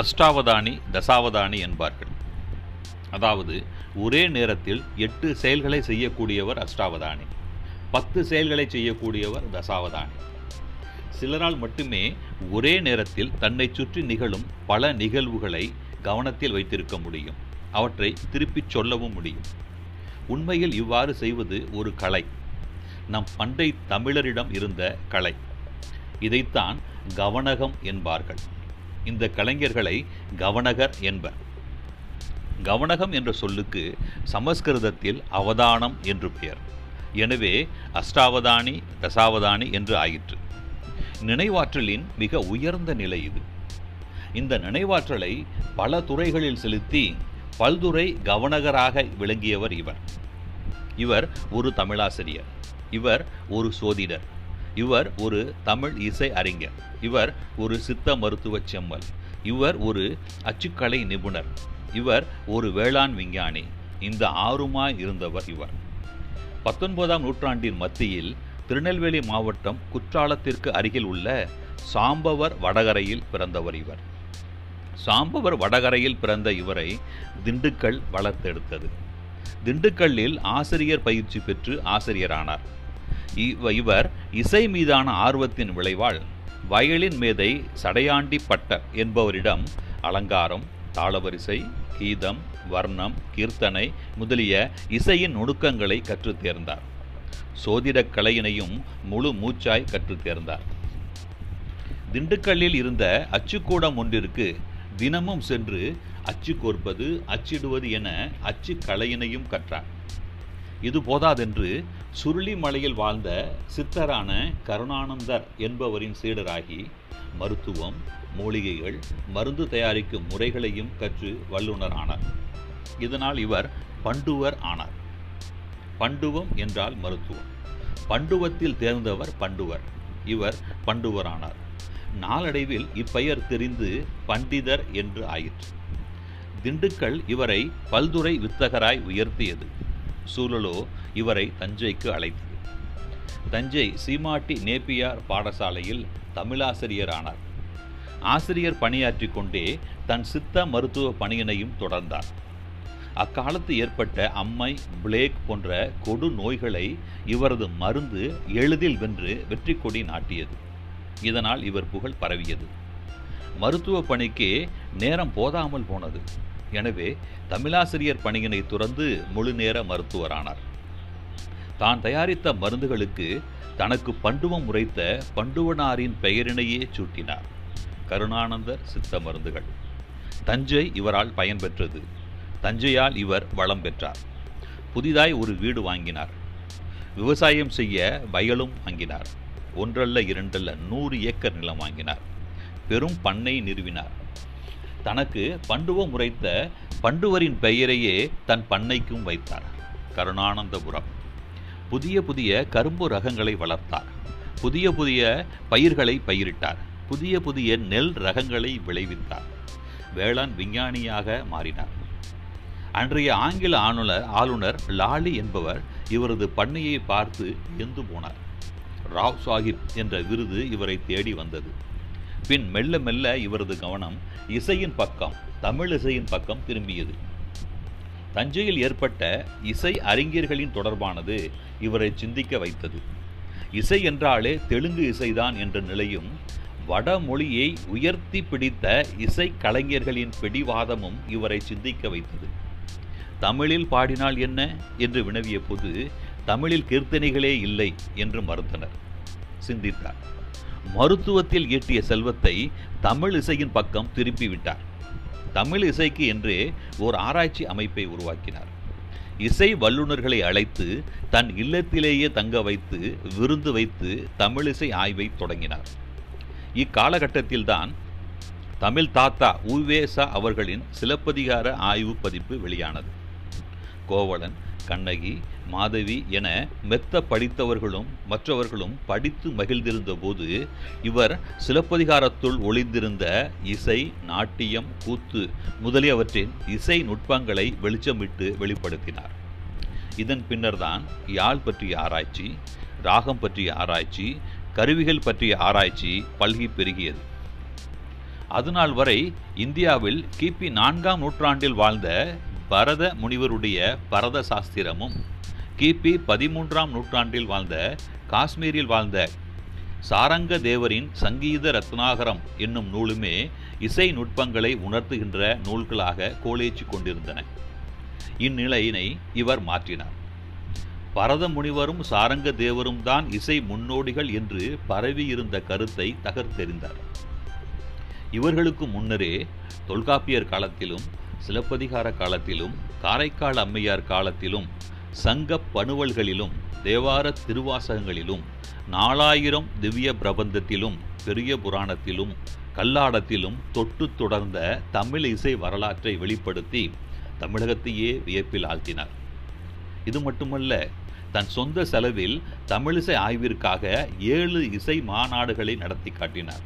அஷ்டாவதானி தசாவதானி என்பார்கள். அதாவது ஒரே நேரத்தில் எட்டு செயல்களை செய்யக்கூடியவர் அஷ்டாவதானி பத்து செயல்களை செய்யக்கூடியவர் தசாவதானி. சிலரால் மட்டுமே ஒரே நேரத்தில் தன்னை சுற்றி நிகழும் பல நிகழ்வுகளை கவனத்தில் வைத்திருக்க முடியும். அவற்றை திருப்பிச் சொல்லவும் முடியும். உண்மையில் இவ்வாறு செய்வது ஒரு கலை. நம் பண்டை தமிழரிடம் இருந்த கலை. இதைத்தான் கவனகம் என்பார்கள். இந்த கலைஞர்களை கவனகர் என்பர். கவனகம் என்ற சொல்லுக்கு சமஸ்கிருதத்தில் அவதானம் என்று பெயர். எனவே அஷ்டாவதானி தசாவதானி என்று ஆயிற்று. நினைவாற்றலின் மிக உயர்ந்த நிலை இது. இந்த நினைவாற்றலை பல துறைகளில் செலுத்தி பல்துறை கவனகராக விளங்கியவர் இவர். இவர் ஒரு தமிழாசிரியர். இவர் ஒரு சோதிடர். இவர் ஒரு தமிழ் இசை அறிஞர். இவர் ஒரு சித்த மருத்துவ செம்மல். இவர் ஒரு அச்சுக்கலை நிபுணர். இவர் ஒரு வேளாண் விஞ்ஞானி. இந்த ஆறுமாய் இருந்தவர் இவர். பத்தொன்பதாம் நூற்றாண்டின் மத்தியில் திருநெல்வேலி மாவட்டம் குற்றாலத்திற்கு அருகில் உள்ள சாம்பவர் வடகரையில் பிறந்தவர் இவர். சாம்பவர் வடகரையில் பிறந்த இவரை திண்டுக்கல் வளர்த்தெடுத்தது. திண்டுக்கல்லில் ஆசிரியர் பயிற்சி பெற்று ஆசிரியரானார். இவர் இசை மீதான ஆர்வத்தின் விளைவால் வயலின் மேதை சடையாண்டி பட்டர் என்பவரிடம் அலங்காரம் தாளவரிசை கீதம் வர்ணம் கீர்த்தனை முதலிய இசையின் நுணுக்கங்களை கற்றுத் தேர்ந்தார் சோதிடக் கலையினையும் முழு மூச்சாய் கற்றுத் தேர்ந்தார் திண்டுக்கல்லில் இருந்த அச்சுக்கூடம் ஒன்றிற்கு தினமும் சென்று அச்சு கோர்ப்பது அச்சிடுவது என அச்சு கலையினையும் கற்றார். இது போதாதென்று சுருளிமலையில் வாழ்ந்த சித்தரான கருணானந்தர் என்பவரின் சீடராகி மருத்துவம் மூலிகைகள் மருந்து தயாரிக்கும் முறைகளையும் கற்று வல்லுனர் ஆனார். இதனால் இவர் பண்டுவர் ஆனார். பண்டுவம் என்றால் மருத்துவம். பண்டுவத்தில் தேர்ந்தவர் பண்டுவர். இவர் பண்டுவர் ஆனார். நாளடைவில் இப்பெயர் தெரிந்து பண்டிதர் என்று ஆயிற்று. திண்டுக்கல் இவரை பல்துறை வித்தகராய் உயர்த்தியது. சூழலோ இவரை தஞ்சைக்கு அழைத்தது. தஞ்சை சீமாட்டி நேப்பியார் பாடசாலையில் தமிழாசிரியர் ஆனார் ஆசிரியர் பணியாற்றிக் கொண்டே தன் சித்த மருத்துவ பணியினையும் தொடர்ந்தார். அக்காலத்து ஏற்பட்ட அம்மை பிளேக் போன்ற கொடு நோய்களை இவரது மருந்து எளிதில் வென்று வெற்றி கொடி நாட்டியது. இதனால் இவர் புகழ் பரவியது. மருத்துவ பணிக்கே நேரம் போதாமல் போனது. எனவே தமிழாசிரியர் பணியினை துறந்து முழுநேர மருத்துவரானார். தான் தயாரித்த மருந்துகளுக்கு தனக்கு பண்டுவம் உரைத்த பண்டுவனாரின் பெயரினையே சூட்டினார். கருணானந்த சித்த மருந்துகள். தஞ்சை இவரால் பயன்பெற்றது. தஞ்சையால் இவர் வளம் பெற்றார். புதிதாய் ஒரு வீடு வாங்கினார். விவசாயம் செய்ய வயலும் வாங்கினார். ஒன்றல்ல இரண்டல்ல நூறு ஏக்கர் நிலம் வாங்கினார். பெரும் பண்ணை நிறுவினார். தனக்கு பண்டுவம் உரைத்த பண்டுவரின் பெயரையே தன் பண்ணைக்கும் வைத்தார். கருணானந்தபுரம். புதிய புதிய கரும்பு ரகங்களை வளர்த்தார். புதிய புதிய பயிர்களை பயிரிட்டார். புதிய புதிய நெல் ரகங்களை விளைவித்தார். வேளாண் விஞ்ஞானியாக மாறினார். அன்றைய ஆங்கில ஆளுநர் ஆளுநர் லாலி என்பவர் இவரது பண்ணையை பார்த்து எந்து போனார். ராவ் சாஹிப் என்ற விருது இவரை தேடி வந்தது. பின் மெல்ல மெல்ல இவரது கவனம் இசையின் பக்கம் தமிழ் இசையின் பக்கம் திரும்பியது. தஞ்சையில் ஏற்பட்ட இசை அறிஞர்களின் தொடர்பானது இவரை சிந்திக்க வைத்தது. இசை என்றாலே தெலுங்கு இசைதான் என்ற நிலையும் வடமொழியை உயர்த்தி பிடித்த இசை கலைஞர்களின் பிடிவாதமும் இவரை சிந்திக்க வைத்தது. தமிழில் பாடினால் என்ன? என்று வினவிய போது தமிழில் கீர்த்தனைகளே இல்லை என்று மறுத்தனர். சிந்தித்தார். மருத்துவத்தில் ஈட்டிய செல்வத்தை தமிழ் இசையின் பக்கம் திருப்பிவிட்டார். தமிழ் இசைக்கு என்றே ஓர் ஆராய்ச்சி அமைப்பை உருவாக்கினார். இசை வல்லுநர்களை அழைத்து தன் இல்லத்திலேயே தங்க வைத்து விருந்து வைத்து தமிழிசை ஆய்வை தொடங்கினார். இக்காலகட்டத்தில்தான் தமிழ் தாத்தா உவேசா அவர்களின் சிலப்பதிகார ஆய்வு பதிப்பு வெளியானது. கோவலன் கண்ணகி மாதவி என மெத்த படித்தவர்களும் மற்றவர்களும் படித்து மகிழ்ந்திருந்த போது இவர் சிலப்பதிகாரத்துள் ஒளிந்திருந்த இசை நாட்டியம் கூத்து முதலியவற்றின் இசை நுட்பங்களை வெளிச்சமிட்டு வெளிப்படுத்தினார். இதன் பின்னர்தான் யாழ் பற்றிய ஆராய்ச்சி ராகம் பற்றிய ஆராய்ச்சி கருவிகள் பற்றிய ஆராய்ச்சி பல்கி பெருகியது. அதுநாள் வரை இந்தியாவில் கிபி நான்காம் நூற்றாண்டில் வாழ்ந்த பரத முனிவருடைய பரத சாஸ்திரமும் கிபி பதிமூன்றாம் நூற்றாண்டில் வாழ்ந்த காஷ்மீரில் வாழ்ந்த சாரங்க தேவரின் சங்கீத ரத்னாகரம் என்னும் நூலுமே இசை நுட்பங்களை உணர்த்துகின்ற நூல்களாக கோலேச்சு கொண்டிருந்தன. இந்நிலையினை இவர் மாற்றினார். பரத முனிவரும் சாரங்க தேவரும் தான் இசை முன்னோடிகள் என்று பரவியிருந்த கருத்தை தகர்த்தெறிந்தார். இவர்களுக்கு முன்னரே தொல்காப்பியர் காலத்திலும் சிலப்பதிகார காலத்திலும் காரைக்கால் அம்மையார் காலத்திலும் சங்க பணுவல்களிலும் தேவார திருவாசகங்களிலும் நாலாயிரம் திவ்ய பிரபந்தத்திலும் பெரிய புராணத்திலும் கல்லாடத்திலும் தொட்டு தொடர்ந்த தமிழ் இசை வரலாற்றை வெளிப்படுத்தி தமிழகத்தையே வியப்பில் ஆழ்த்தினார். இது மட்டுமல்ல தன் சொந்த செலவில் தமிழிசை ஆய்விற்காக ஏழு இசை மாநாடுகளை நடத்தி காட்டினார்.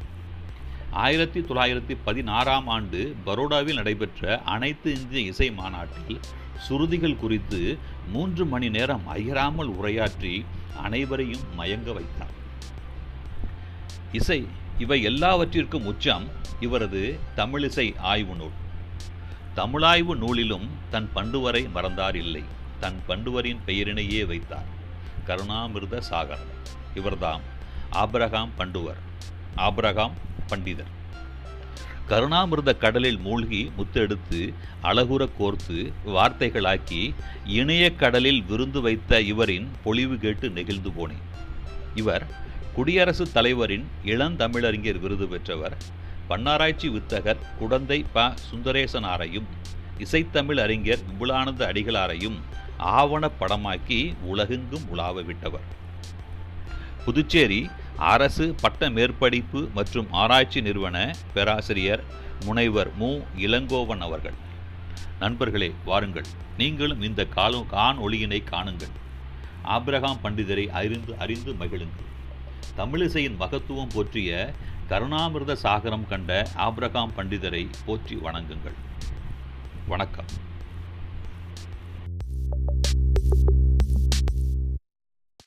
ஆயிரத்தி தொள்ளாயிரத்தி பதினாறாம் ஆண்டு பரோடாவில் நடைபெற்ற அனைத்து இந்திய இசை மாநாட்டில் சுருதிகள் குறித்து மூன்று மணி நேரம் அயராமல் உரையாற்றி அனைவரையும் மயங்க வைத்தார். இசை இவை எல்லாவற்றிற்கும் உச்சம் இவரது தமிழிசை ஆய்வு நூல். தமிழாய்வு நூலிலும் தன் பண்டுவரை மறந்தார் இல்லை தன் பண்டுவரின் பெயரினையே வைத்தார். கருணாமிர்த சாகர் இவர்தாம் ஆப்ரகாம் பண்டுவர். ஆப்ரகாம் பண்டிதர். கருணாமிருத கடலில் மூழ்கி முத்தெடுத்து அழகுற கோர்த்து வார்த்தைகளாக்கி இணைய கடலில் விருந்து வைத்த இவரின் பொழிவு கேட்டு நெகிழ்ந்து போனேன். இவர் குடியரசுத் தலைவரின் இளந்தமிழறிஞர் விருது பெற்றவர். பன்னாராய்ச்சி வித்தகர் குடந்தை ப. சுந்தரேசனாரையும் இசைத்தமிழ் அறிஞர் விபுலானந்த அடிகளாரையும் ஆவணப் படமாக்கி உலகெங்கும் உலாவ விட்டவர். புதுச்சேரி அரசு பட்ட மேற்படிப்பு மற்றும் ஆராய்ச்சி நிறுவன பேராசிரியர் முனைவர் மு. இளங்கோவன் அவர்கள். நண்பர்களே வாருங்கள். நீங்களும் இந்த காலம் கான் ஒளியினை காணுங்கள். ஆப்ரஹாம் பண்டிதரை அறிந்து அறிந்து மகிழுங்கள். தமிழிசையின் மகத்துவம் போற்றிய கருணாமிர்த சாகரம் கண்ட ஆப்ரஹாம் பண்டிதரை போற்றி வணங்குங்கள். வணக்கம்.